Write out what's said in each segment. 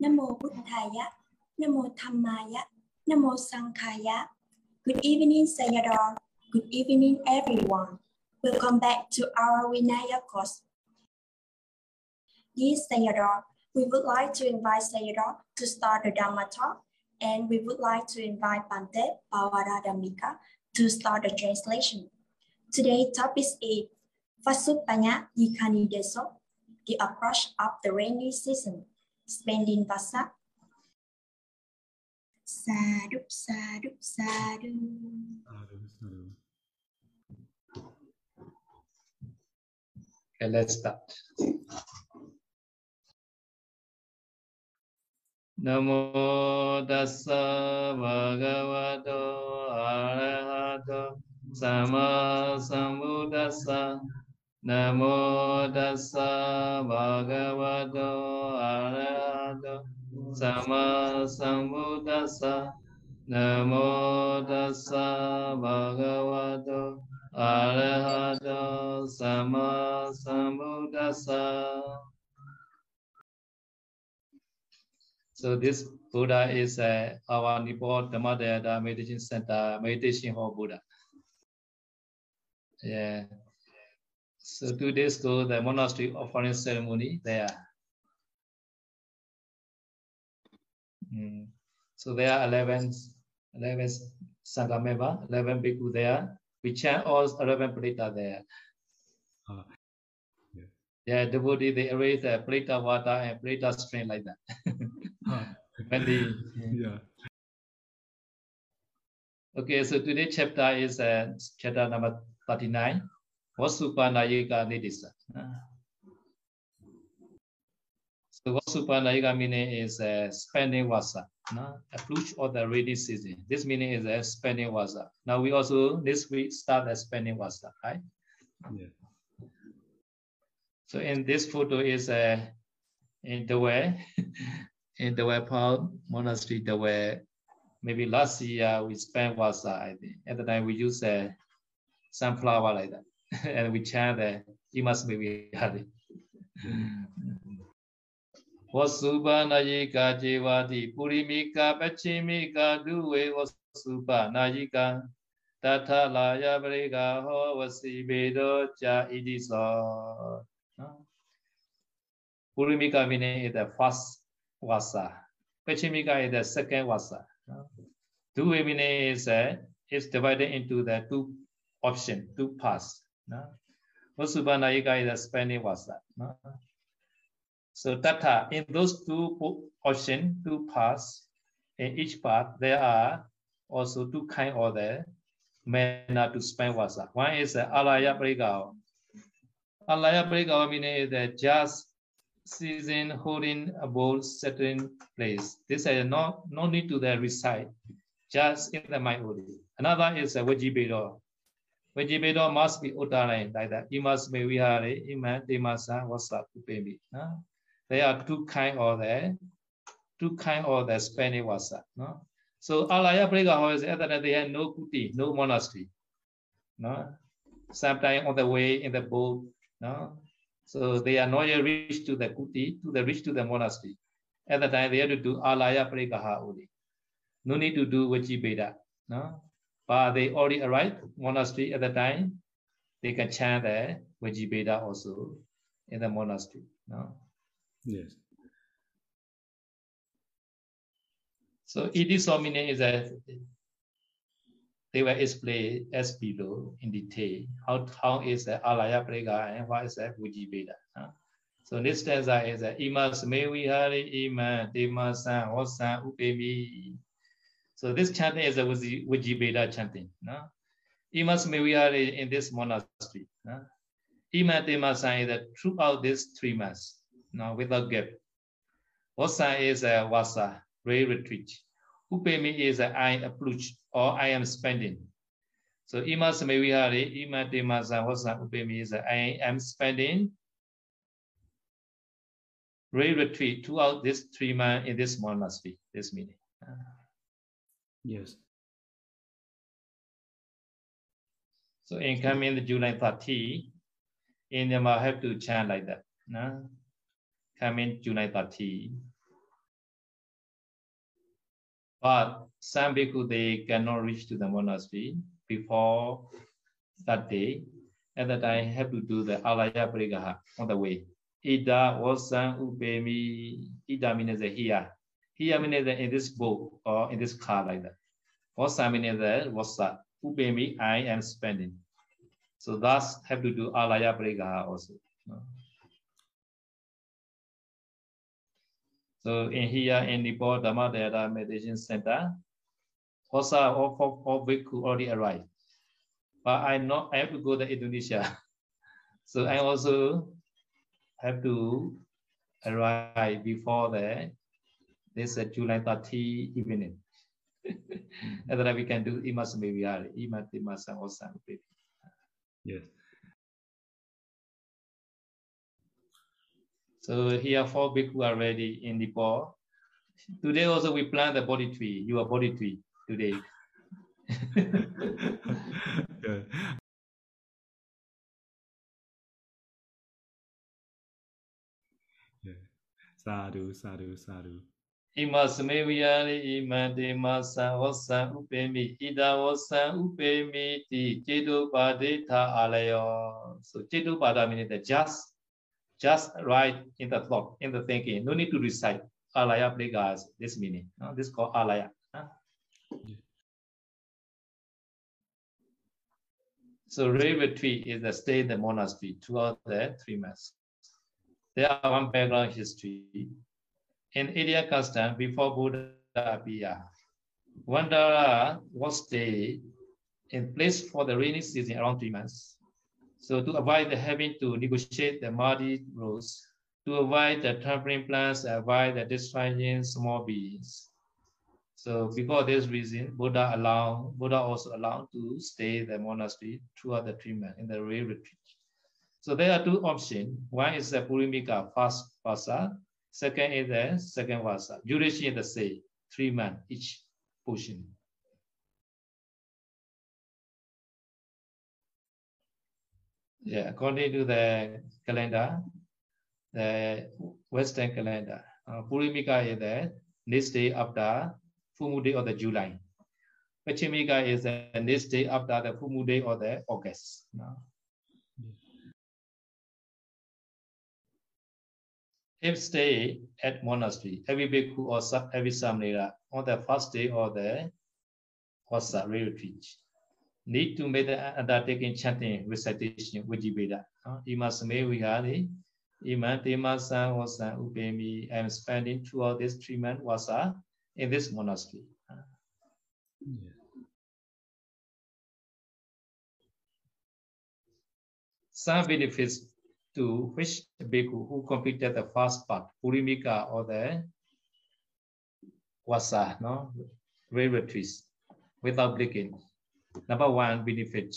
Namo Buddhaya, Namo Dhammaya, Namo Sanghaya. Good evening, Sayadaw. Good evening, everyone. Welcome back to our Vinaya course. Dear Sayadaw, we would like to invite Sayadaw to start the Dhamma talk, and we would like to invite Bante Pavaradhammika to start the translation. Today's topic is Vasupanya Yikani Deso, the approach of the rainy season, spending Vasa. Sadhu, sa sadhu. Okay, let's start. Namo tassa bhagavato arahato sama sambuddhassa Namo tassa bhagavato arahato sama sambuddhassa Namo tassa bhagavato arahato sama sambuddhassa So this Buddha is uh, our Nepal Dhammadayata Meditation Center meditation hall Buddha. Yeah. So two days ago, the monastery offering ceremony there. Mm. So there are 11, 11 Sangha member, 11 bhikkhu there. We chant all 11 Prita there. Uh, yeah. yeah, devotee, they arrange the Prita water and Prita stream like that. when the, yeah. Okay, so today's chapter is uh, chapter number 39. Vasupanayika Nidisa. So Vasupanayika meaning is uh, spending wasa. No? Approach of the rainy season. This meaning is uh, spending wasa. Now we also this week start the spending wasa, right? Yeah. So in this photo is uh, in the way, in the way Paul Monastery, the way maybe last year we spent wasa, I think. At the time we use uh, sunflower like that. and we chant that the Imas Maybe Hari. Vasubhanayika Jevati Purimika Pachimika Duwe Vasubhanayika Tata Laya Brega Ho Vasibedo Cha Idisa. Purimika meaning is the first vasa. Pachimika is the second vasa. Duwe meaning is, uh, is divided into the two options, two parts. No? Is a Spanish wasa. No? So tata, in those two options, two parts, in each part, there are also two kind of the manner to spend wasa. One is the alaya prigao. Alaya prigao meaning is the just season holding above certain place. This is no, no need to the recite, just in the mind only. Another is a vajibedo. Vajibedo must be uttarain like that. Be vihare, iman, demasa, wasa, upemi. No? There are two kind of the two kind of the Spanish wasa. No? So Alaya at that they had no kuti, no monastery. No? Sometimes on the way in the boat, no? So they are not yet reached to the kuti, to the reach to the monastery. At the time they had to do Alaya Pregaha only. No need to do Vajibeda. No? But they already arrived monastery at the time. They can chant the Vajibeda also in the monastery. No? Yes. So it is meaning is that they were explained as below in detail. How, how is the Alaya Prega and what is the Vujibeda? Huh? So this stanza is that Imas Mevihari Ima Dema San Wasan Upemi. So this chanting is a Vujibeda chanting. No? Imas Mevihari in this monastery. No? Ima Dema San is that throughout these three months no, without gap. Wasa is a wasa, ray retreat. Upemi is a I approach or I am spending. So ima samevihari, ima demasa wasa upemi is a I am spending. Ray retreat throughout this three months in this monastery, this meaning. Yes. So in coming the July 30, in them I have to chant like that. No? coming July 30. But some people they cannot reach to the monastery before that day. At that time, have to do the alaya parigaha on the way. Ida wasan upemi. Ida means here. Here means in this boat or in this car like that. Wasan means wasa. Upemi, I am spending. So thus have to do alaya parigaha also. So in here in Nepal Dhammadayata Meditation Center, also all, all, all bhikkhu already arrived. But I not I have to go to Indonesia. so I also have to arrive before the this uh, July 30 evening. And then we can do imas maybe imas imas also. Yes. So here four bhikkhu are ready in Nepal. Today also we plant the Bodhi tree, your Bodhi tree today. yeah. yeah. Sadhu, sadhu, sadhu. ဣမစမေဝိယရိဣမံတေမသံဝဆံဥပေမိဣဒဝဆံဥပေမိတိចេတုပါဒိထာအာလယော so ចេတုပါဒ means the just just right in the thought, in the thinking. No need to recite alaya plegas, this meaning. No? This is called alaya. Huh? So retreat is the stay in the monastery throughout the three months. There are one background history. In India custom, before Buddha appeared, Vandara was stay in place for the rainy season around three months. So to avoid having to negotiate the muddy rules, to avoid the trampling plants, avoid the destroying small beings. So because this reason, Buddha allow Buddha also allowed to stay the monastery throughout the treatment in the real retreat. So there are two options. One is the Purimika fast vasa, second is the second vasa. Duration is the same, three months each portion. Yeah, according to the calendar, the Western calendar, uh, Purimika is the next day after moon day of the July. Pachimika is the next day after the Fumu day of the August. No? If stay at monastery, every bhikkhu or every samnera on the first day of the Vasa retreat, need to make the undertaking chanting recitation Vijibeda. Ah, Ima Same Vihari, Ima Tema San Wasan Upemi. I am spending throughout this treatment Wasa in this monastery. Yeah. Some benefits to which bhikkhu who completed the first part, Purimika or the Wasa, no, Ray retreats without blinking. Number one, benefit.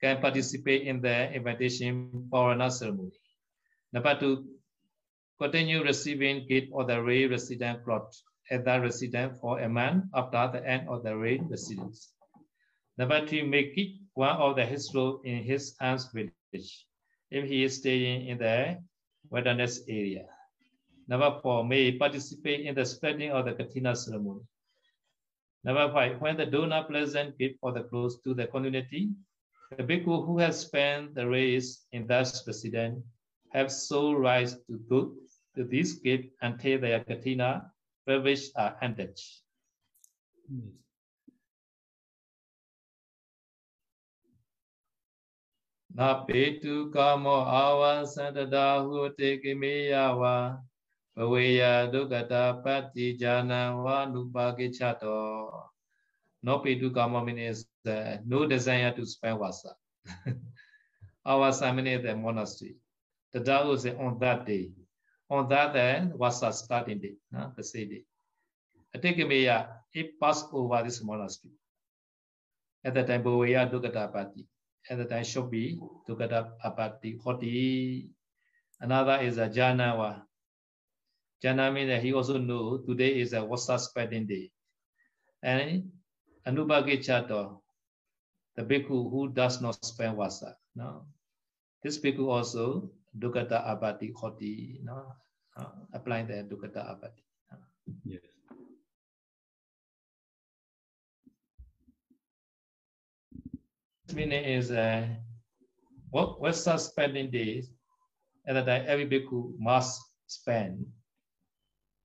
Can participate in the invitation Parana ceremony. Number two, continue receiving gift or the rain resident plot at that resident for a month after the end of the rain residence. Number three, make it one of the his role in his aunt's village if he is staying in the wilderness area. Number four, may participate in the spreading of the Katina ceremony. Number five, when the donor present gift for the clothes to the community, the bhikkhu who has spent the race in that resident have sole rights to go to this gift until their katina privilege are ended. Yes. na petu kamo awa santata hote kemeyawa paweya dukkata patti jana wa nupake no petu kamo means uh, no desire to spend vasa avasa means the monastery tadahu is on that day on that then vasa starting day na the same day atikemeya it passed over this monastery at that time paweya dukkata patti at the time should be about the Hoti. Another is a Janawa. Jana means that he also knew today is a Vasa spreading day. And Anubhagi Chato, the bhikkhu who does not spend Vasa. No. This bhikkhu also Dukkata Abati Hoti, no? Uh, applying the Dukkata Abati. Yes. meaning is uh, what Western spending days and that every bhikkhu must spend,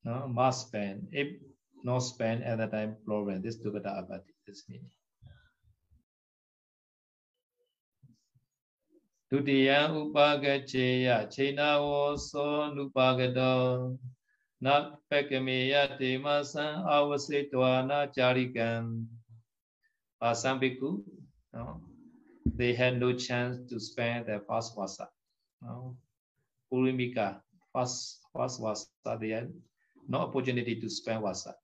no, must spend. If not spend at the time, problem. This is Dukkata Abati, this meaning. Dutiyam upagacheya chenavo so nupagado na pekameya temasan avasetva na charikam. Pasam bhikkhu, no? They had no chance to spend their fast vasa no. They had no opportunity to spend vasa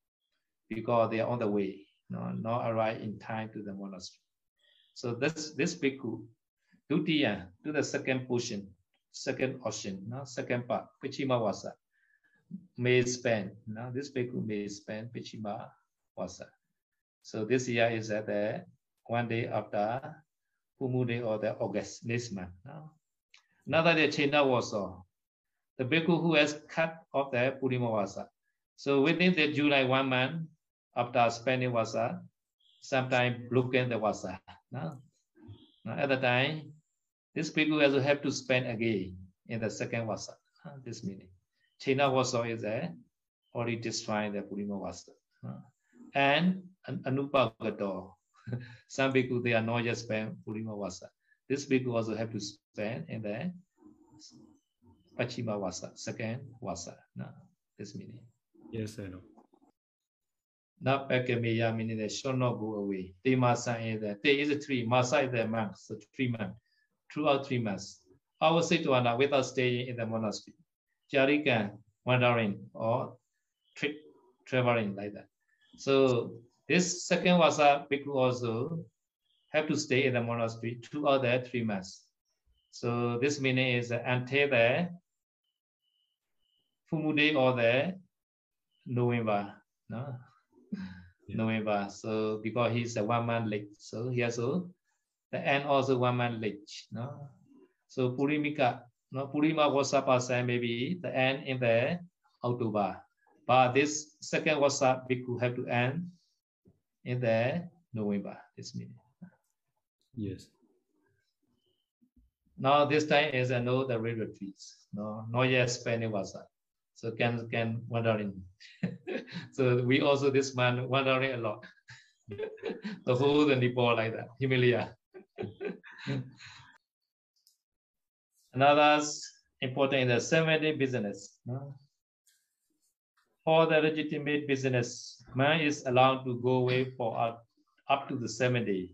because they are on the way no, not arrive in time to the monastery so this this bhikkhu Dutiya uh, to the second portion, second option, no? second part, Pichima Wasa. May spend, no? this bhikkhu may spend Pichima Wasa. So this year is at the one day after Pumu Day or the month. Another day, Chena Wasa. The bhikkhu who has cut off the Purima Wasa. So within the July one month after spending Wasa, sometime broken the Wasa. No? At the time, this people also have to spend again in the second vasa. This meaning. Chena vasa is a already destroying the Purima vasa. And Anupagato. Some people they are not just spend Purima vasa. This people also have to spend in the Pachima vasa, second vasa. Now, this meaning. Yes, I know. Not Pekameya meaning they shall not go away. They must is the there is a tree, Masa is the monk, so three months throughout three months. Our Situana without staying in the monastery. Jarikan wandering or trip traveling like that. So this second Vasa Bhikkhu also have to stay in the monastery throughout the three months. So this meaning is until the Fumude or the November. No? Yeah. November. So because he's a one man late, so he also the end also one month late. No? So Purimika, no, Purima Wasapa maybe the end in the October. But this second Wasa Bhikkhu have to end in the November, this meeting. Yes. Now this time is a no the retreats. No, not yet spending Wasa. So can can wandering. so we also this month wandering a lot. the whole the Nepal like that, Himalaya. Another important in the seven-day business. For the legitimate business, man is allowed to go away for up, up to the seven day,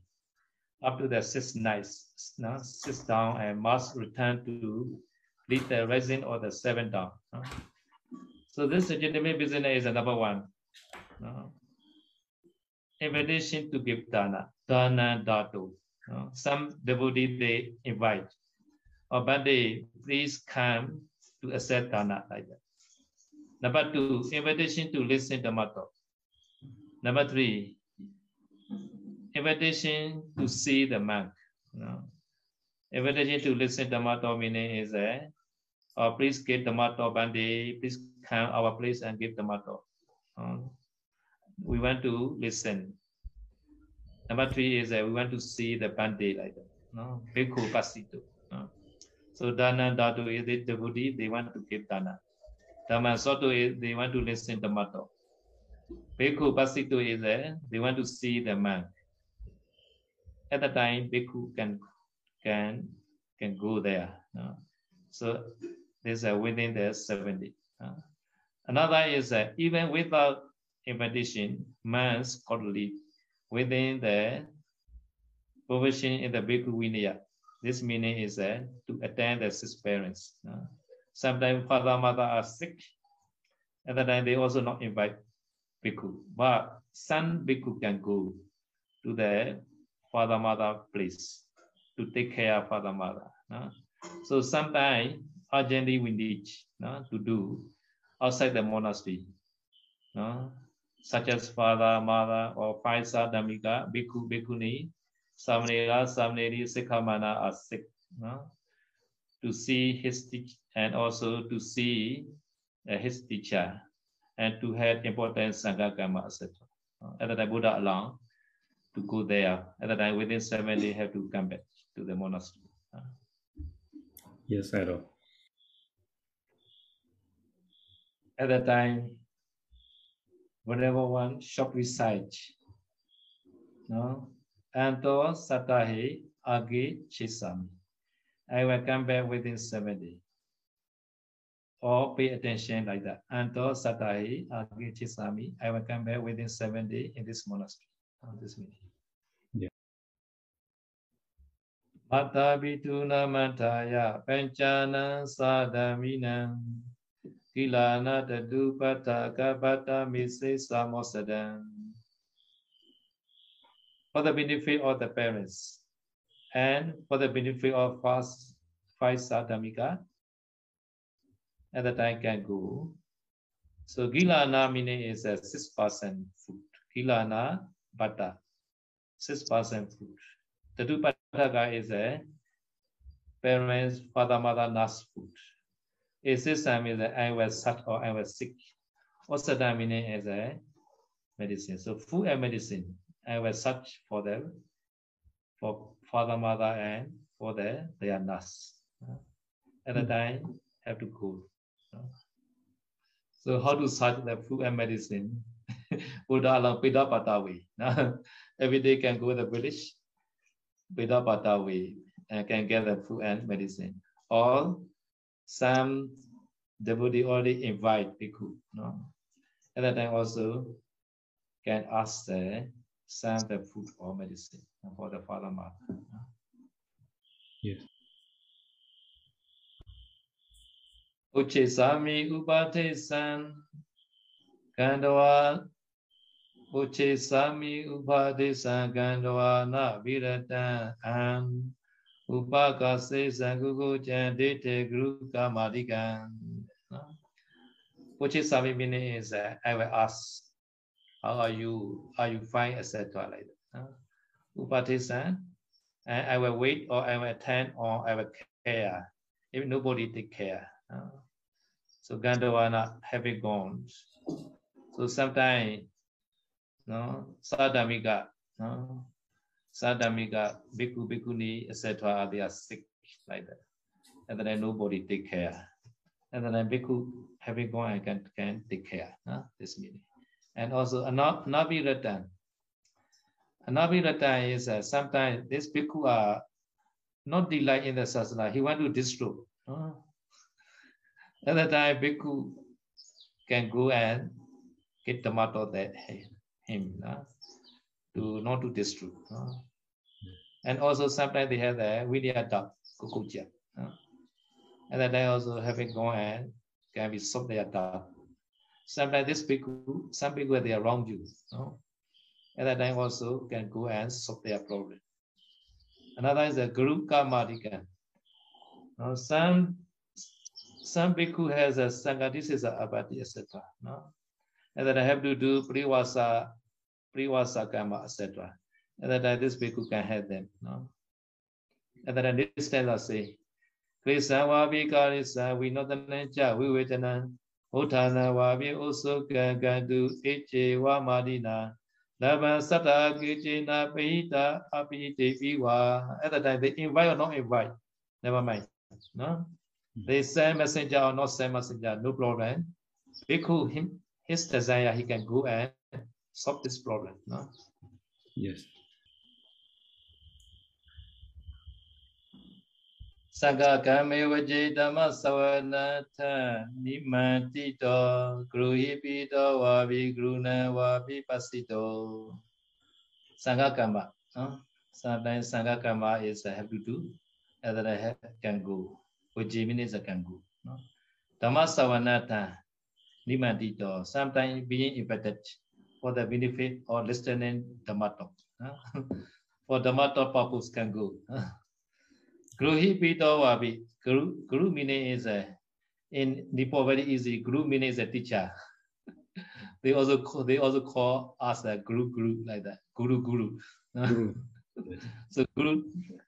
up to the six nights, no? six down, and must return to lead the resin or the seven down. So this legitimate business is number one. No? Invitation to give dana, dana datu. Some devotee they invite, or but they please come to accept dana like that. Number two, invitation to listen to Mato. Number three, invitation to see the monk. Know? Invitation to listen to Mato meaning is a, oh, please the Mato Bandi, please come our place and give the. Uh, we want to listen. Number three is that we want to see the Bante like that. No? Bhikkhu Pasito. No? So Dana Datu is the devotee, they want to give Dana. Dhamma Soto is they want to listen to Mato. Bhikkhu Pasito is that they want to see the monk. At the time, Bhikkhu can can can go there. No? So this is within the 70. No? Another is that even without invitation, man's got leave within the provision in the Bhikkhu Vinaya. This meaning is uh, to attend the six parents. Uh, sometimes father, mother are sick. That time, they also not invite Bhikkhu. But son Bhikkhu can go to the father, mother place to take care of father, mother. Uh. So sometimes urgently we need uh, to do outside the monastery. Uh, such as father, mother, or Paisa, Dhammika, Bhikkhu, Bhikkhuni, Samanera, Samaneri, Sikhamana are sick. No? To see his and also to see uh, his teacher and to have important Sangha Karma, etc. At the time, Buddha alone, to go there. At the time, within seven days, have to come back to the monastery. Yes, I know. At that time, whenever one short research, no, Anto Satahi Agi Chisami. I will come back within seven days. Or pay attention like that. Anto Satahi Chisami. I will come back within seven days in this monastery. On this meeting. Yeah. Mata Bituna Mataya Panchana Sadaminam Kilana Tadupata Kapata Mise Samosadam for the benefit of the parents and for the benefit of first five sadhamika at the time can go. So Gilana meaning is a six percent food. Gilana bata, six percent food. The two pataka is a parents, father, mother, nurse food. A system is a I was sick or I was sick. Also that meaning is a medicine. So food and medicine I will search for them, for father, mother, and for the, their nurse. At the time, have to go. So how to search the food and medicine? Buddha along Pida Patawi. Every day can go to the village, Pida Patawi, and can get the food and medicine. Or some devotee already invite bhikkhu. No? At that time also can ask the send the food or medicine for the father mother. Yes. Uche sami upate san kandawa Uche sami upate san kandawa na viratan an upaka se sangugu chan dete guru kamadikan. Uche sami meaning is uh, I will ask how are you, are you fine, etc. like that. Uh, and I will wait or I will attend or I will care if nobody take care. Uh, so Gandhavana having gone. So sometimes, no, Sadhamika, no, Sadhamika, Bhikkhu, Bhikkhuni, etc. They are sick like that. And then nobody take care. And then Bhikkhu having gone can, can take care. Uh, this meaning and also Anabi Ratan. Anabi Ratan is uh, sometimes this bhikkhu are not delight in the sasana. He want to destroy. Uh, at that time, bhikkhu can go and get the matter that him uh, to not to destroy. Uh. And also sometimes they have the Vidyata Kukuja. Uh. And then they also having gone and can be solved their doubt. Sometimes this people, some people they are wrong you. No? At that time also can go and solve their problem. Another is a guru karmadika. Now some some bhikkhu has a sangha, this is a abati, etc. No? And then I have to do privasa, privasa kama, etc. And then I, this bhikkhu can help them. No? And then I this stanza say, eh, Krishna wabi karisa We cha vivetana otana wabi usuka gandu eche wa madina lava sata gijina pehita api devi wa. At that time, they invite or not invite. Never mind. No? Hmm. They send messenger or not send messenger, no problem. Bhikkhu, him, his desire, he can go and solve this problem. No? Yes. Sangha kame vaje dhamma savanatha nimati to gruhi pito wabi gruna wabi pasito. Sangha kama. Huh? Sometimes Sangha kama is I have to do, other I can go. ဝေမိနစ်စကံကုနော်ဓမ္မသဝနာတံနိမတိတော sometimes being invited for the benefit or listening dhamma talk for dhamma talk purpose can go guru hi Wabi. guru guru meaning is a in nipo very easy guru meaning is a teacher. They also call, they also call us a guru guru like that guru guru. So guru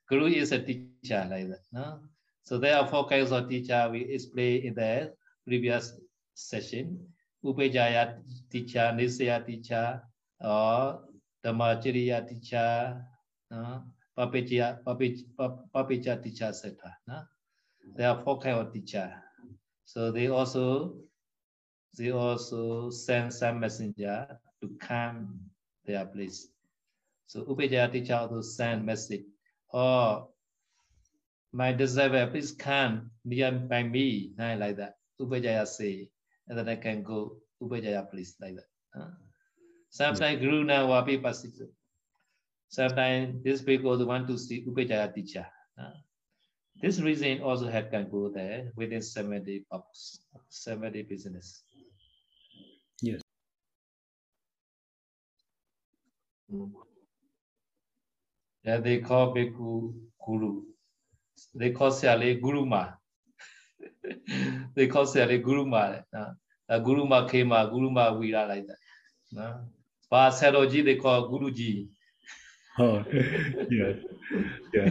guru is a teacher like that no? So there are four kinds of teacher we explained in the previous session. Upajaya teacher, Nisaya teacher, or Dhammachiriya teacher, no? Papicha, teacher, etc. There are four kinds of teacher. So they also they also send some messenger to come their place. So Upajaya teacher also send message. Oh, my disciple, please come near by me, like that. Upajaya say, and then I can go Upajaya please, like that. Sometimes Guru na wapi pasito. Sometimes this people want to see Upajaya teacher. This reason also had can go there within 70 bucks, 70 business. Yes. Mm. Yeah, they call Bhikkhu Guru. they call ဆရာလေး guru မှာ they call ဆရာလေး guru မှာတဲ့နော်အဲ guru မှာခေမှာ guru မှာဝီရလိုက်တယ်နော်ဘာဆရာတော်ကြီး they call guru ကြီးဟုတ် yeah yeah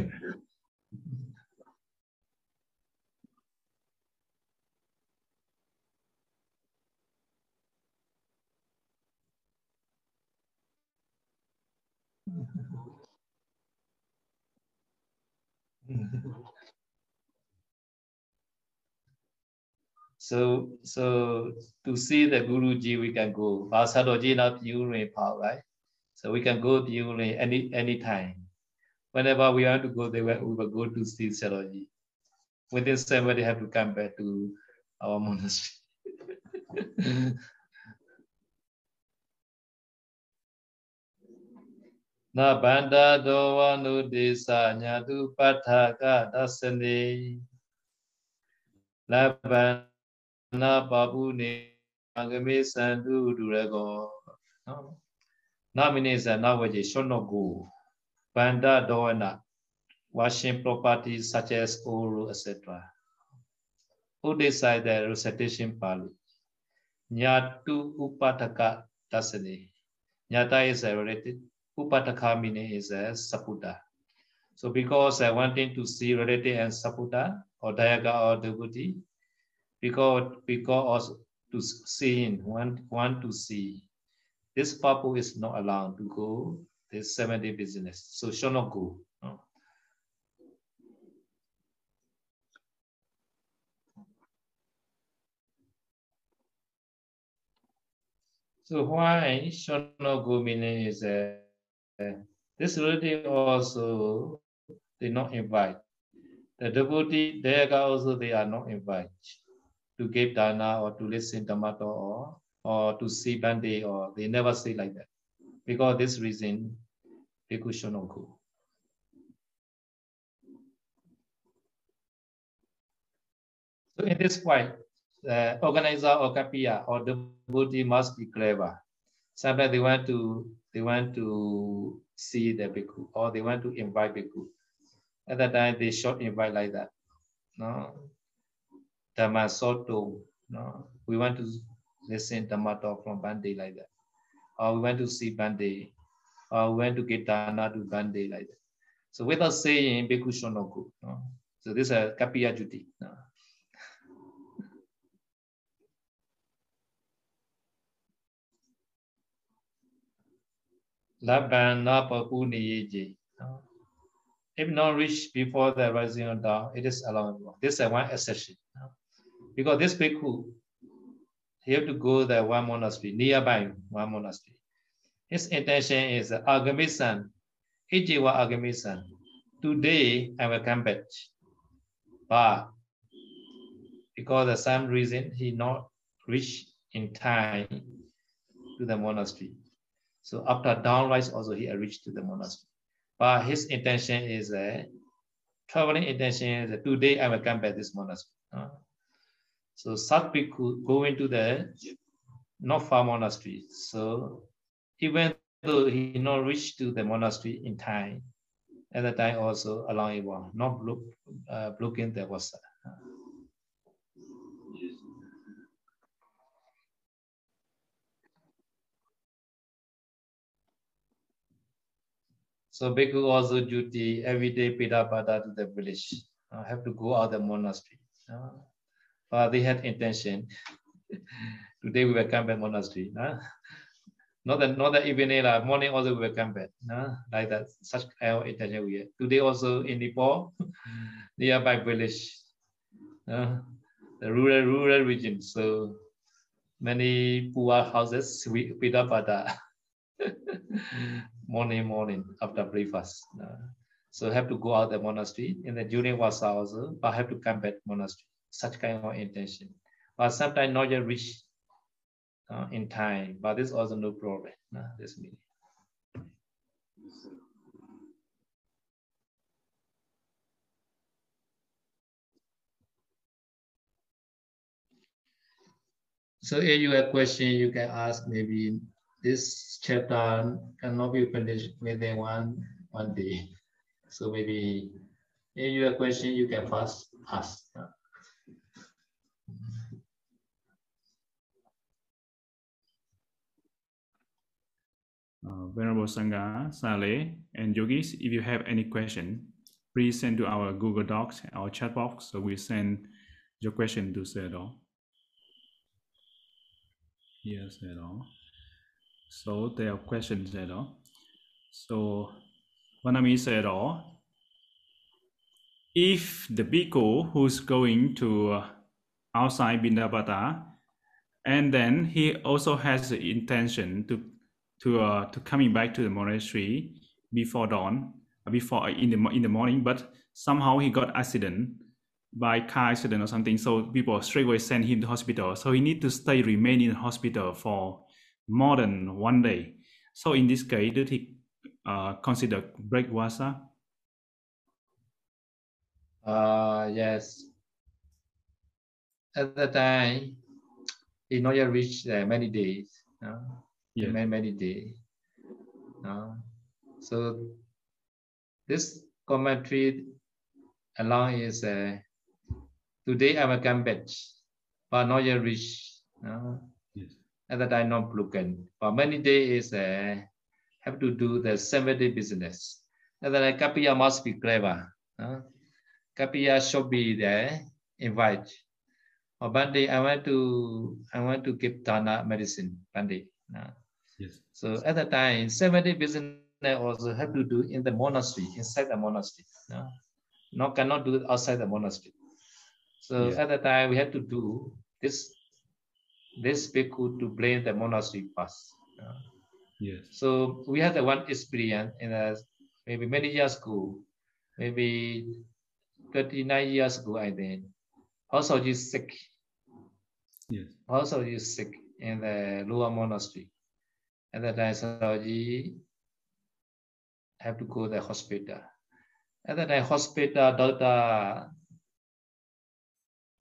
so so to see the Guruji we can go. Vasadoji not during power, right? So we can go during any any time. Whenever we want to go there, we will go to see Saroji. Within seven, they have to come back to our monastery. နဗန္တတောဝနုဒေသညာတုပဋ္ဌာကသစနေလဗန္နာပပုနေမဂမေစန္တုဒုရကောနော်နာမိနေဇနာဝေကြီးရှောနောကိုဗန္တဒောနာ washing properties such as oro etc. Udesai the recitation Pali. Nyatu upadaka dasani. Nyata is related Upataka meaning is a saputa. So because I wanting to see relative and saputa or dayaga or devotee, because because to seeing want want to see, this papu is not allowed to go this seven day business. So shall not go. So why shall not go meaning is a Uh, this relative also did not invite. The devotee, there also they are not invited to give dana or to listen Dhammato or, or to see Bande or they never say like that. Because this reason, not go. So in this point, the organizer or kapia or devotee must be clever. Sometimes they want to they want to see the bhikkhu or they want to invite bhikkhu. At that time, they should invite like that. No, Dhamma Soto. No, we want to listen Dhamma talk from Bande like that, or we want to see Bande, or we want to get Dana to Bande like that. So without saying, bhikkhu go. No? So this is a kapiya duty. No? Labana Papuni If not reached before the rising of dawn, it is allowable. This is one exception. Because this bhikkhu, he have to go the one monastery, nearby one monastery. His intention is Agamisan, Ijiwa Agamisan. Today I will come back. But because of some reason he not reach in time to the monastery. So after downrise also he reached the monastery. But his intention is a traveling intention is that today I will come back this monastery. Uh, so could go into the not far monastery. So even though he not reached to the monastery in time, at the time also allowing one not look uh, blocking the wasa. So Bhikkhu also duty every day Pita Pada to the village. Uh, have to go out the monastery. Uh, but they had intention. Today we will come back monastery. Uh, not that not that evening like morning also we will come back no? like that such kind of intention we have today also in Nepal nearby village uh, the rural rural region so many poor houses we pita pada morning morning after breakfast uh, so have to go out the monastery in the during wasa also but have to come back monastery such kind of intention but sometimes not yet reach uh, in time, but this also no problem. Uh, this meaning. So if you have question, you can ask maybe this chapter cannot be finished within one one day. So maybe if you have a question, you can first ask. Uh, Venerable Sangha, Sale, and yogis, if you have any question, please send to our Google Docs, our chat box, so we send your question to Sayadaw. Yes, Sayadaw. So there are questions, Sayadaw. So, Vanami Sayadaw, if the bhikkhu who's going to uh, outside Bindabata, and then he also has the intention to to uh, to coming back to the monastery before dawn, before uh, in the in the morning. But somehow he got accident by car accident or something. So people straight away send him to hospital. So he need to stay remain in hospital for more than one day. So in this case, did he uh, consider break wasa? Uh, yes. At the time, he not yet reached uh, many days. Uh, yeah. many, many days. Uh, so this commentary along is uh, today I'm a Cambridge, but not yet reached. Uh. At the time not broken. For many days is uh, have to do the seven-day business. And then Kapiya must be clever. Uh, Kapiya should be there, invite. Or one day I want to I want to give Dana medicine one day. Uh, Yes. So at that time, seven-day business also have to do in the monastery, inside the monastery. No, no cannot do it outside the monastery. So yeah. at that time, we had to do this this bhikkhu to blame the monastery first. No? Yes. So we had the one experience in a, maybe many years ago, maybe 39 years ago, I think. Also, is sick. Yes. Also, is sick in the lower monastery. At that time, Saroji oh, have to go to the hospital. At that time, hospital doctor,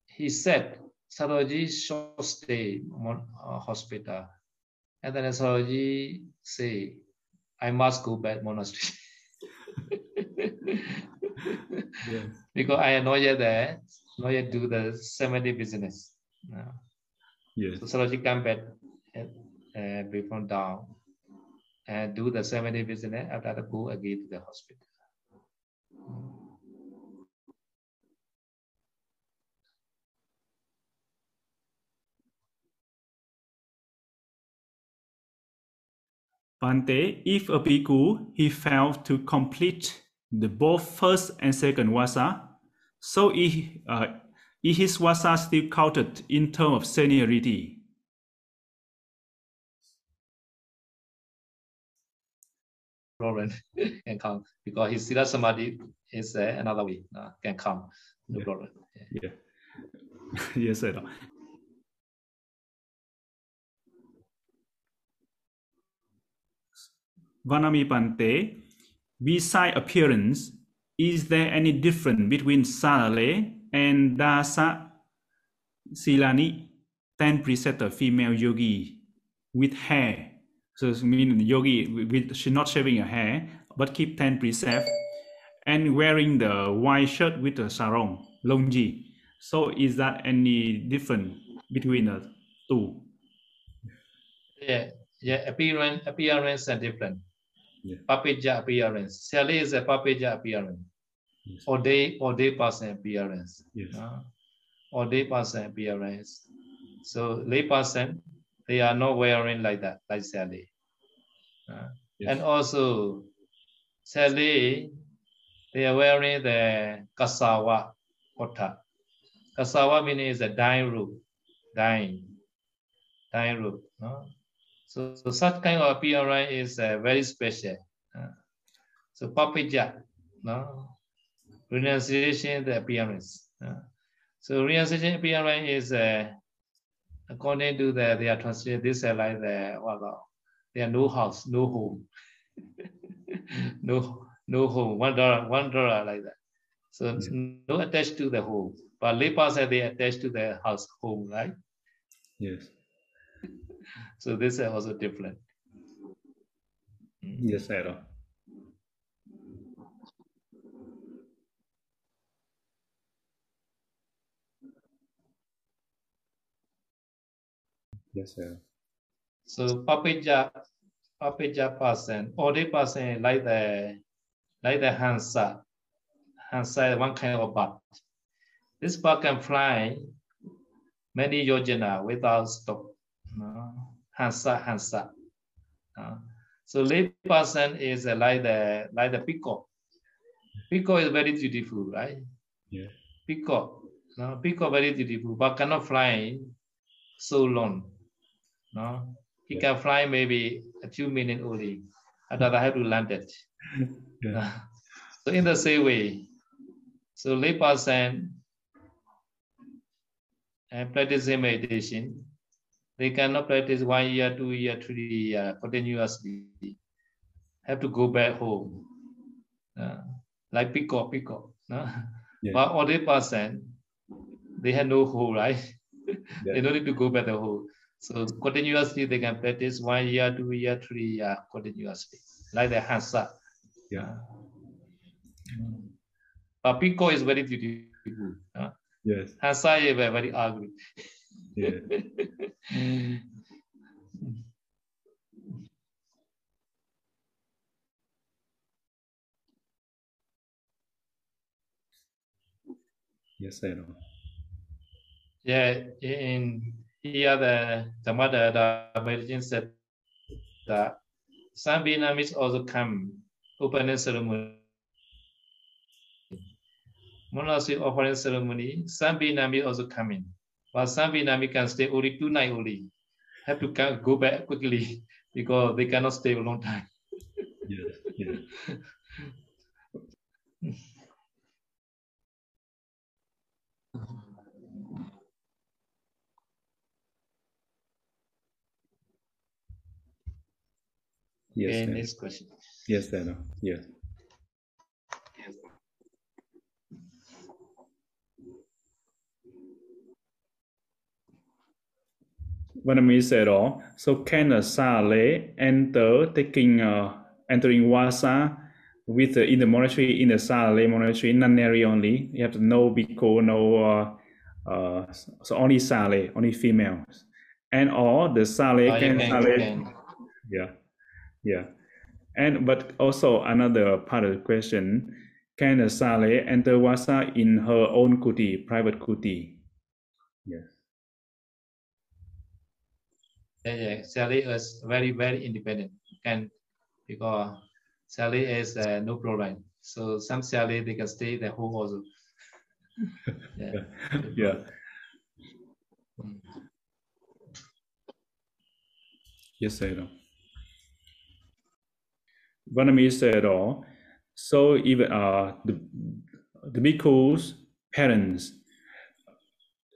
he said, Saroji should stay uh, hospital. And then Saroji say, I must go back monastery. Because I am not yet there, not yet do the 70 business. No. Yes. So Saroji come back uh, before down and do the seven day business after that go again to the hospital. Bante, if a bhikkhu he failed to complete the both first and second wasa, so is, uh, is his wasa still counted in terms of seniority? problem can come because his sila samadhi is uh, another way uh, can come no yeah. problem yeah, yes sir Vanami Pante, beside appearance, is there any difference between Sarale and Dasa Silani, 10 preceptor female yogi with hair? So it means the yogi with she not shaving her hair, but keep 10 precepts and wearing the white shirt with the sarong, longji. So is that any different between the two? Yeah, yeah, appearance appearance are different. Yeah. Papeja appearance. Sally is a papeja appearance. Yes. Or day or day person appearance. Yes. Uh, or day person appearance. So lay person they are not wearing like that, like Sally. Uh, yes. And also, sadly, they are wearing the kasawa hota. Kasawa meaning is a dying robe, dying, dying robe. No? So, so such kind of appearance is uh, very special. Uh, so papija, no? renunciation the appearance. Uh, so renunciation appearance is uh, according to the their translation, this is like the what about there no house, no home. no no home, one dollar, one dollar like that. So yeah. no attached to the home. But Lepa said they attached to the house home, right? Yes. So this is also different. Mm. Yes, Aaron. Yes, sir. So papija, papija person, the person like the like the Hansa. Hansa one kind of bat. This bat can fly many yojana without stop. Uh, Hansa, Hansa. Uh, so lay person is uh, like the like the peacock. Peacock is very beautiful, right? Yeah. Peacock. No, peacock very beautiful, but cannot fly so long. No, he can fly maybe a few minutes only. I have to land it. Yeah. so in the same way, so lay person and practicing meditation, they cannot practice one year, two year, three year continuously. Have to go back home. Uh, like peacock, peacock. No? Yeah. But other person, they have no hole, right? Yeah. they don't need to go back the hole. So continuously they can practice one year, two year, three year continuously, like the Hansa. Yeah. But Pico is very beautiful. Huh? Yes. Hansa is very, very ugly. Yeah. yes, I know. Yeah, in here the the mother the medicine said that some Vietnamese also come opening ceremony. Monastery offering ceremony, some Vietnamese also come in. But some Vietnamese can stay only two nights only. Have to go back quickly because they cannot stay a long time. yes, yes. Yes. Okay, next question. Yes, Dana. Yes. yes. Vietnamese said all. So can a Sale enter taking uh, entering Wasa with in the monastery in the Sale monastery nunnery only? You have to know Biko, no uh, uh, so only Sale, only females. And all the Sale oh, can, can, Sale, can. yeah. Yeah. And but also another part of the question, can a Sale enter Vasa in her own kuti, private kuti? Yes. Yeah, yeah. Sally is very, very independent. And because Sally is uh, no problem. So some Sally they can stay at home also. yeah. yeah. Yes, I know. Vietnamese at all. So even uh, the the bhikkhus parents,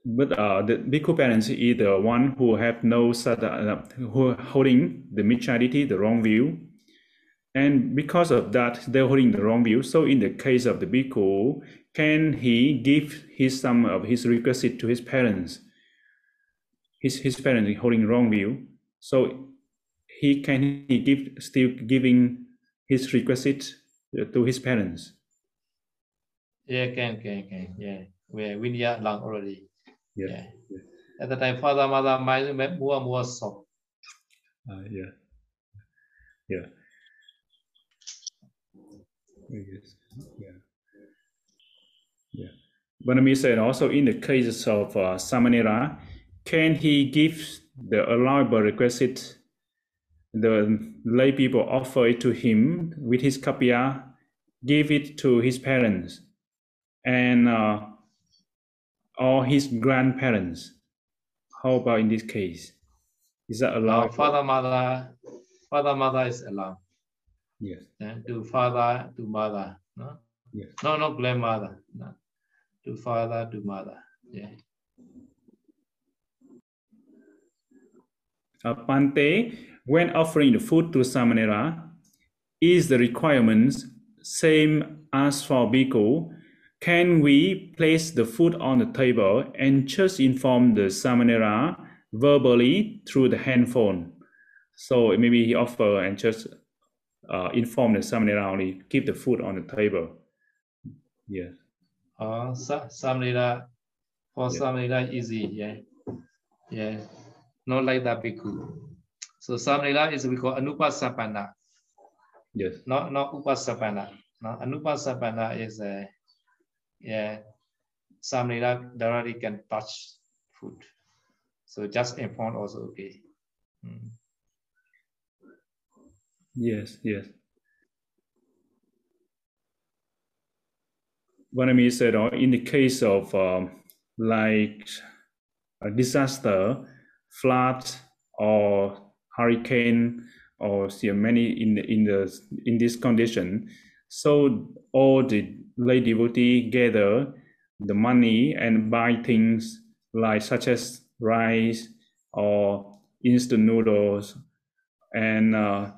but uh, the bhikkhu parents is the one who have no uh, who holding the micchaditthi, the wrong view, and because of that they're holding the wrong view. So in the case of the bhikkhu, can he give his some of his requisite to his parents? His his parents holding wrong view, so he can he give still giving his request to his parents? Yeah, can, can, can. Yeah, we we are long already. Yeah. yeah. yeah. At the time, father, mother, mind more and more soft. Uh, yeah. Yeah. Yes. Yeah. Yeah. Vanami said also in the cases of uh, Samanera, can he give the allowable requisite the lay people offer it to him with his kapia, give it to his parents and uh, or his grandparents. How about in this case? Is that allowed? father, mother, father, mother is allowed. Yes. And to father, to mother. No, Yes. no, no grandmother. No. To father, to mother. Yeah. Uh, Pante, when offering the food to Samanera, is the requirements same as for Bhikkhu? Can we place the food on the table and just inform the Samanera verbally through the handphone? So maybe he offer and just uh, inform the Samanera only, keep the food on the table. Yes. Uh, sa- Samlila, for Yeah. Samlila easy, yeah. Yeah. Not like that bhikkhu. So Samlila is we call Anupasampanna, Yes. not not Upasampanna. No, Anupasampanna is a yeah. Samlila directly can touch food. So just inform also okay. Mm. Yes, yes. What I mean is that uh, in the case of um, like a disaster, flood or hurricane or see many in the, in the in this condition, so all the lay devotee gather the money and buy things like such as rice or instant noodles and uh,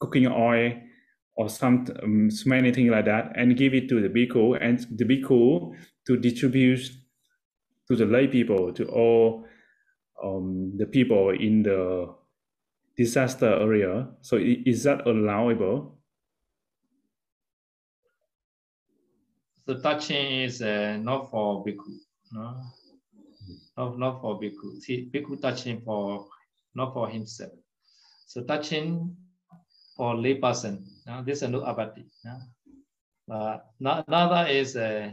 cooking oil or some um, many things like that and give it to the bhikkhu and the bhikkhu to distribute to the lay people to all um, the people in the disaster area. So is that allowable So touching is uh, not for bhikkhu, no, not not for bhikkhu. See, bhikkhu touching for not for himself. So touching for lay person. No? This is no abati. No? But another is uh,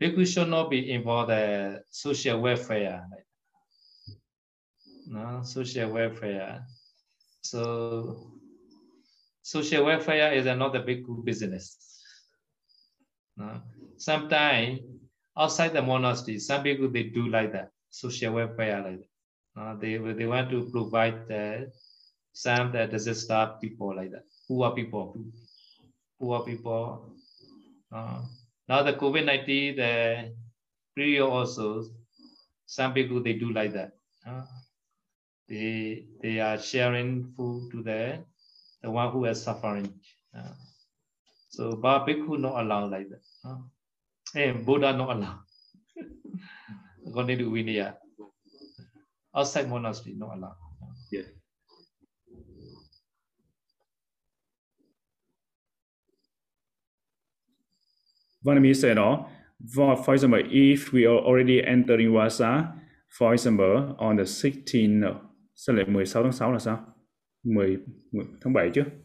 bhikkhu should not be involved in social welfare. No, social welfare. So social welfare is not the bhikkhu business. No? Sometimes outside the monastery, some people they do like that, social welfare like that. Uh, they they want to provide the, some the disaster people like that, poor people, poor people. Uh, now the COVID nineteen the period also, some people they do like that. Uh, they they are sharing food to the the one who is suffering. Uh, so but bhikkhu not allowed like that. Uh, and Buddha not allowed. According to Vinaya. Outside monastery not allowed. yes what I mean is that uh, for, for example if we are already entering Vasa for example on the 16 sẽ lại 16 tháng 6 là sao 10, 10 tháng 7 chứ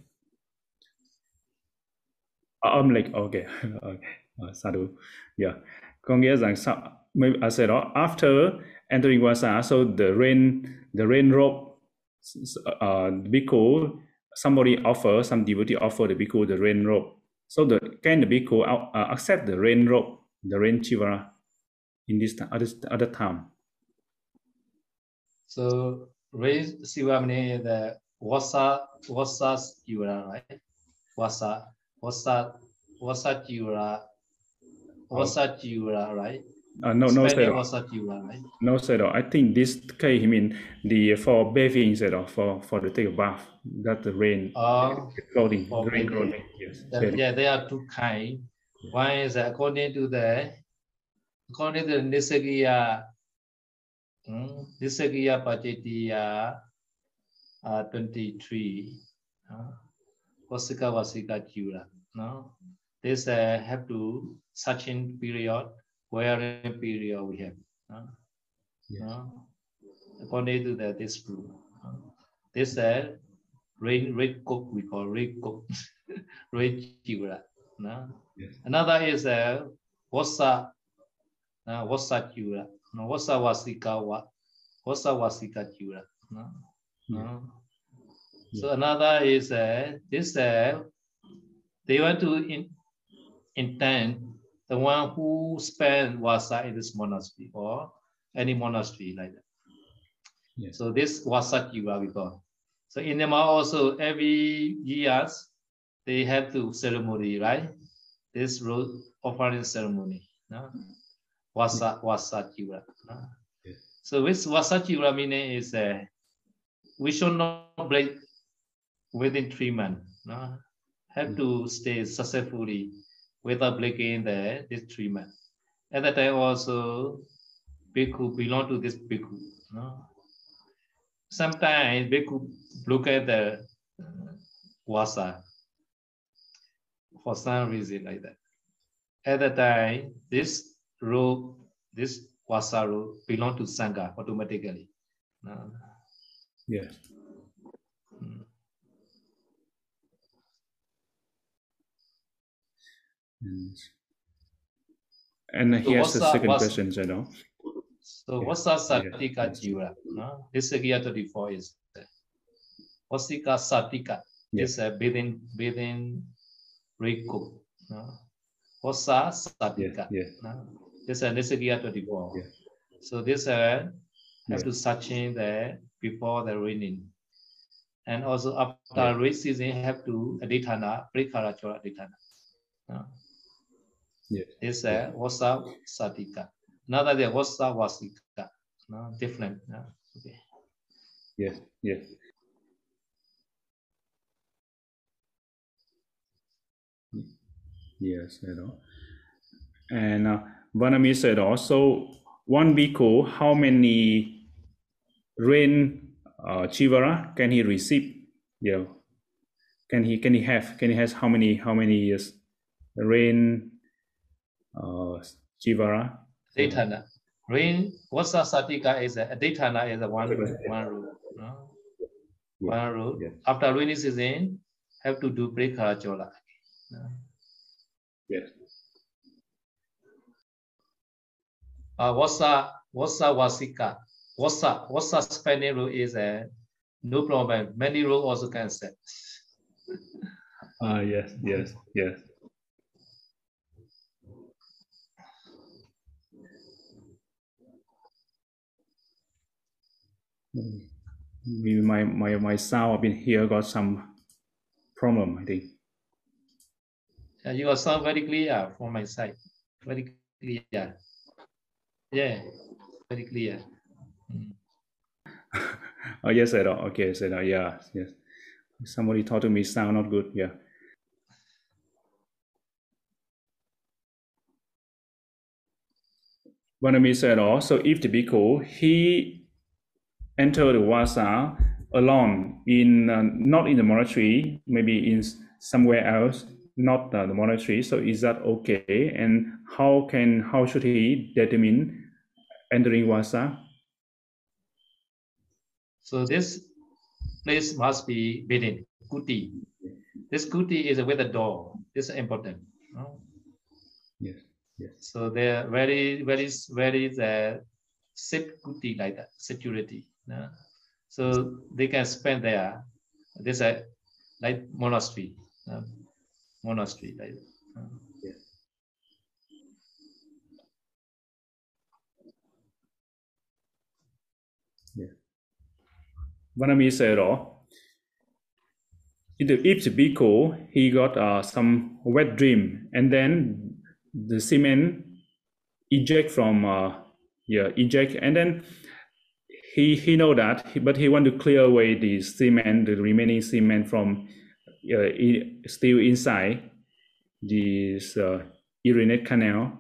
Ờ, âm lịch ok. Ok uh, ờ, ờ, sa đủ yeah. Có nghĩa rằng sau maybe à, I đó after entering Vasa so the rain the rain rope uh, bhikkhu somebody offer some devotee offer the bhikkhu the rain rope so the can the bhikkhu out- uh, accept the rain rope the rain chivara in this other other time? So raise Sivamani the wasa wasa chivara right? wasa Yura Vasa Yura, right? uh, no no Vasa Yura, right? no said I think this case he mean the for bathing said for for the take a bath that the rain Uh, clothing rain clothing yes said. yeah, there are two kind. One is according to the according to the Nisagiya, mm, Nisagiya Pachitiya uh, 23, uh, Vasika Vasika Jura. No? This uh, have to such in period, wearing period we have. Uh, Yes. no? According to the this rule. Uh, this uh, rain rain cook we call rain cook rain jura. No? Yes. Another is a wasa, uh, wasa jura. No, wasa wasika wa, wasa wasika jura. No? No? So another is uh, this uh, they want to in, intend the one who spent wasa in this monastery or any monastery like that. So this wasa jiva we call. So in Myanmar also every years they have to ceremony, right? This road offering ceremony. No? Wasa wasa jiva. No? So with wasa jiva meaning is uh, we should not break within three months. No? Have to stay successfully without breaking the this three months. At that time also, bhikkhu belong to this bhikkhu. No? Sometimes bhikkhu look at the uh, wasa for some reason like that. At that time, this rule, this wasa rule belong to sangha automatically. No? Yes. And, and So here's the second what's- question, Zeno. So Yeah, wasa yeah, satika jiva? No? This Sagiya 34 is wasika satika. Yes. Is a within within Riku. No? Wasa satika. Yes, yes, No? This is Nisagiya 24. Yeah. So this uh, have Yeah. to search in there before the raining. And also after Yeah. rain season have to adhitthana, prikara chora adhitthana. No? Yes. This uh, wasa satika. Another the wasa wasika. No? Different. No? Okay. Yes, yes. Yes, you know. And uh, Vanami said also, one bhikkhu, how many rain uh, chivara can he receive? Yeah. Can he can he have can he has how many how many years rain uh, chivara? Adhitthana. Rain, wasa satika is a adhitthana is a one rule. One rule. No? Yeah. One rule. Yeah. After rainy season, have to do prikara chola. No? Yes. Uh, wasa wasa wasika. Wasa wasa Spanish rule is a no problem. Many rule also can set. Ah yes, yes, yes. Maybe my, my, my sound up in here got some problem, I think. Yeah, you got sound very clear from my side. Very clear. Yeah, very clear. Mm. Oh yes, I know. Okay, so now, yeah, yes. Somebody talked to me, sound not good. Yeah. Vanami said also, if the bhikkhu he entered the wasa alone in uh, not in the monastery, maybe in somewhere else, not uh, the monastery. So is that okay? And how can how should he determine entering wasa? So this place must be within kuti. This kuti is with a door. This is important. no? Yes. Yes. So they're very, very, very the safe kuti like that, security. No? So they can spend there. This is like monastery. no? Monastery like that. no? Vanami said, oh, if the if the bhikkhu, he got uh, some wet dream, and then the cement eject from, uh, yeah, eject, and then he he know that, but he want to clear away the cement, the remaining cement from uh, i- still inside this uh, urinate canal.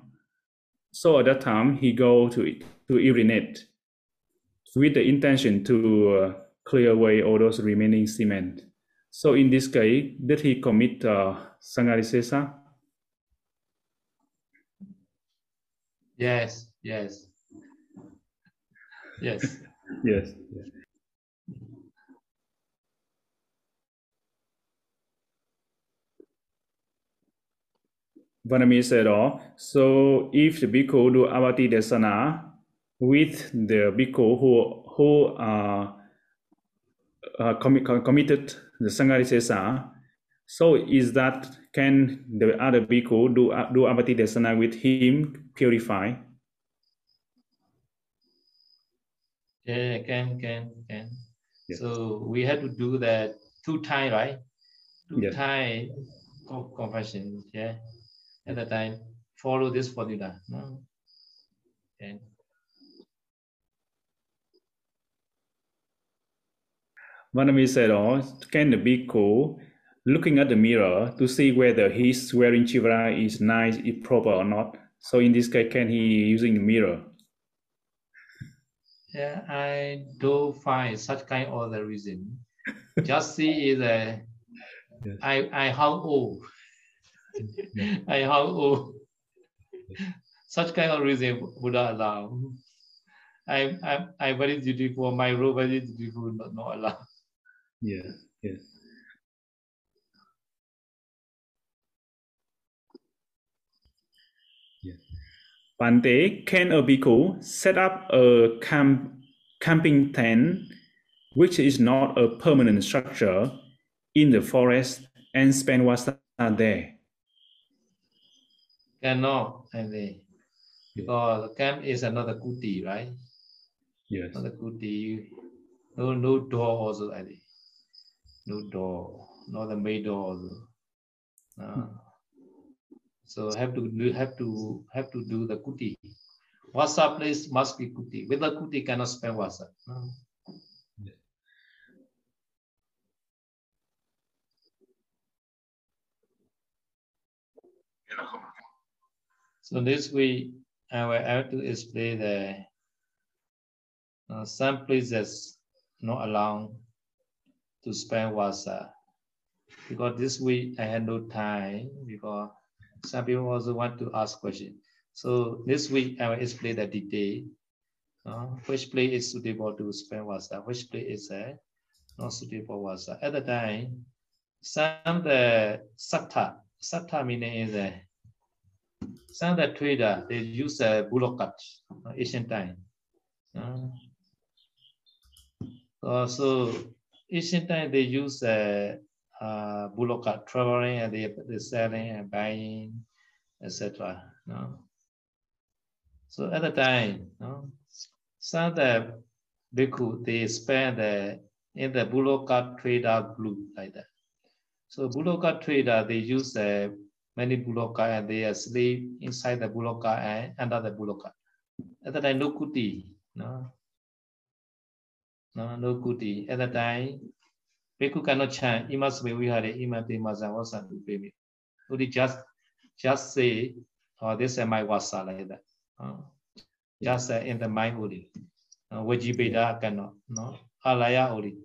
So at that time, he go to to urinate with the intention to uh, clear away all those remaining cement. So in this case, did he commit uh, sanghadisesa? Yes, yes. Yes. Yes. Vanami said, oh, so if the bhikkhu do avati desana with the bhikkhu who who uh, uh, commi- committed the Sanghadisesa. So is that can the other bhikkhu do do abati desana with him purify? Yeah, can, can, can. Yeah. So we had to do that two time, right? Two Yeah. time confession, yeah. At the time, follow this formula. No? Vanami said, oh, can the bhikkhu looking at the mirror to see whether he's wearing chivara is nice, is proper or not? So in this case, can he using the mirror? Yeah, I don't find such kind of the reason. Just see is uh, a Yeah. I I how old. I how old. Such kind of reason Buddha allow. I I I very dutiful. My role very dutiful. Not, not allow. Yeah, yeah. Bante, can a bhikkhu set up a camp, camping tent, which is not a permanent structure, in the forest and spend wasa there? Cannot, I mean, because camp is another kuti, right? Yes. Another kuti. No, no door also, I think. No door, not the main door also. Uh, so have to do have to have to do the kuti. Wasa place must be kuti. Without kuti cannot spend wasa. No. So this way, I will have to explain the uh, some places not allowed to spend wasa because this week I had no time because some people also want to ask questions. So this week I will explain the detail. Uh, which place is suitable to spend wasa, which place is uh, not suitable wasa. At the time, some the satta, satta meaning is uh, some the trader they use a bulokat uh, ancient time. Uh, uh, so ancient time they use a uh, uh, bulokat traveling and they they selling and buying, etc. No? So at the time, no, some the bhikkhu they spend the in the bulokat trader group like that. So bulokat trader they use uh, many buloka and they are sleep inside the buloka and under the buloka. At the time, no kuti, no, no, no kuti. At the time, bhikkhu cannot chant. Imas me vihare imate mazavasa to pay Only just, just say, oh, this is my wasa like that. Uh, just uh, in the mind only. Uh, Vajibeda cannot, no. Alaya only,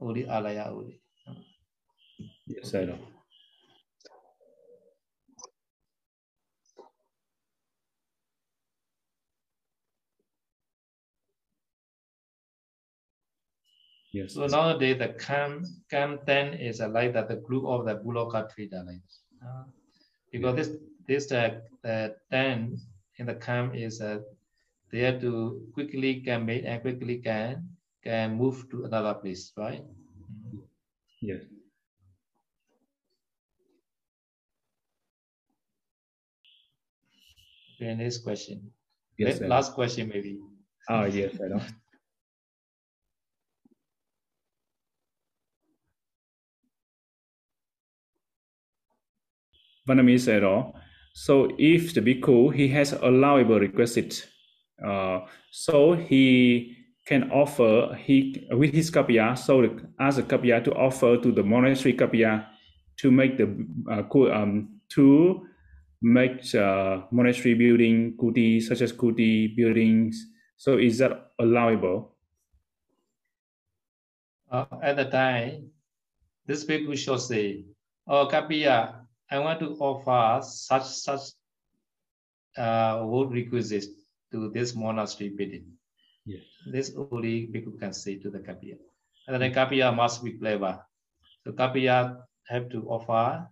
only alaya only. Yes, I know. Yes. So nowadays the cam cam ten is uh, like that the group of the buloka trader like uh, because this this uh, the ten in the camp is uh, there to quickly can make and quickly can can move to another place, right? Yes. Okay, next question. Yes. La- Last question maybe. Ah, yes, I know. Vanami said, oh, so if the bhikkhu, he has allowable requisite, uh, so he can offer, he with his kapya, so ask the kapya to offer to the monastery kapya to make the, uh, um, to make uh, monastery building, kuti, such as kuti buildings. So is that allowable? Uh, at the time, this people should say, "Oh, Kapiya, I want to offer such such uh, wood requisite to this monastery building." Yes. This only people can say to the Kapiya. And then Kapiya must be clever. So Kapiya have to offer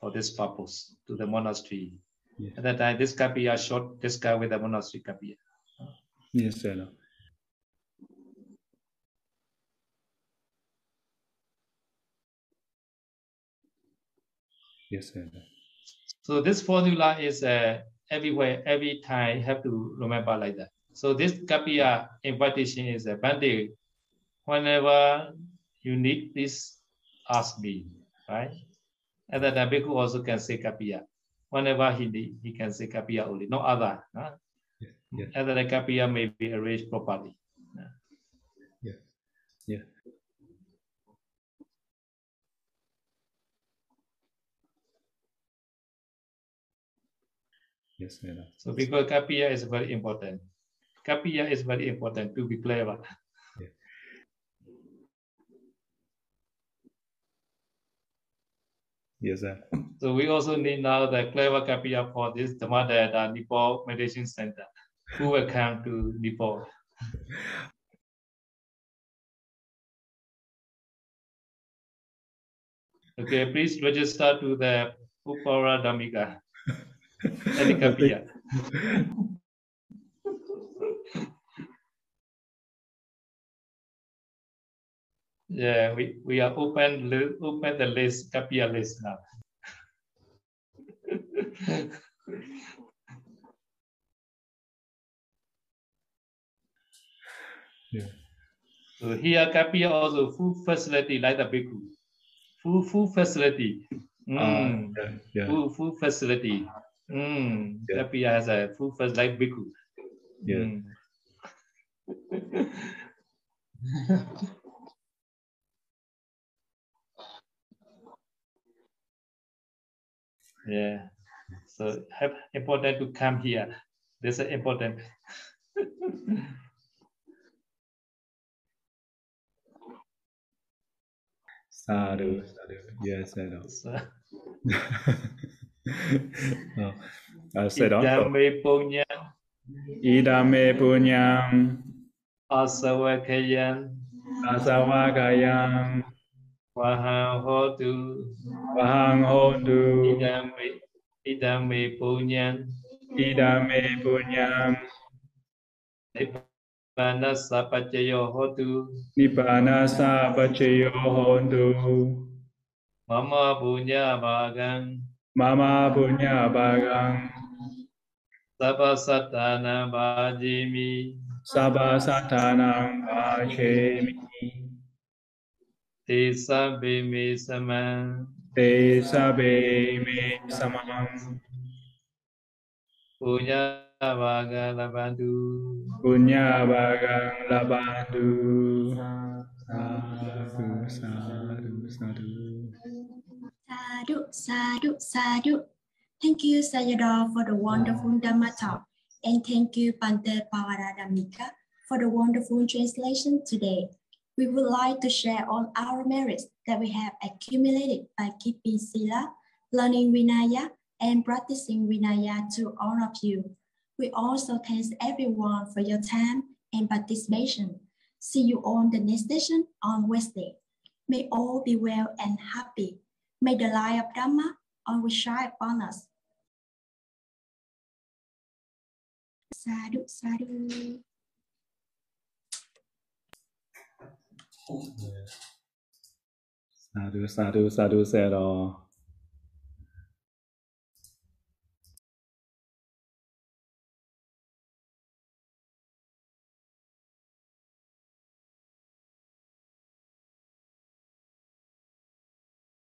for this purpose to the monastery. Yes. At that time, this Kapiya shot this guy with the monastery Kapiya. Yes, I Yes, sir. So this formula is uh, everywhere, every time have to remember like that. So this Kapiya invitation is a bandage. Whenever you need this, ask me, right? And then the bhikkhu also can say Kapiya. Whenever he need, he can say Kapiya only, no other. Huh? Yeah. And then the Kapiya may be arranged properly. Yeah. Yeah. Yes, sir. So because Kapiya is very important. Kapiya is very important to be clever. Yes, sir. So we also need now the clever Kapiya for this Dhammadayata Nepal Meditation Center. Who will come to Nepal? Okay, please register to the Upara Dhammika. Any Kapiya. Yeah, we, we are open open the list, Kapiya list now. Yeah. So here Kapiya also food facility like the bhikkhu. Food food facility. Uh, Mm, yeah, yeah. food food facility. Mm, Yeah. Has a full first life bhikkhu. Yeah. Mm. yeah. So have important to come here. This is important. Sadhu, sadhu. Yes, sir. So, no. Ale se dá. Idame punyam. Idame punyam. Asavakayam. Asavakayam. Vahang hotu. Vahang hotu. Idame, idame punyam. Idame punyam. Nibbana sapachayo hotu. Nibbana sapachayo hotu. Mama punya bagang Mama punya barang. Sapa satana bajimi. Sapa satana bajimi. Te sabe me saman. Te sabe me saman. Punya barang labandu. Punya barang labandu. Sadu, sadu, sadu, sadu. Sadhu, sadhu, sadhu. Thank you, Sayadaw, for the wonderful Dhamma talk. And thank you, Bante Pavaradhammika, for the wonderful translation today. We would like to share all our merits that we have accumulated by keeping Sila, learning Vinaya, and practicing Vinaya to all of you. We also thank everyone for your time and participation. See you on the next session on Wednesday. May all be well and happy. May the light of Dhamma always shine upon us. Sadhu, sadhu. sadhu sadhu sadhu sadhu.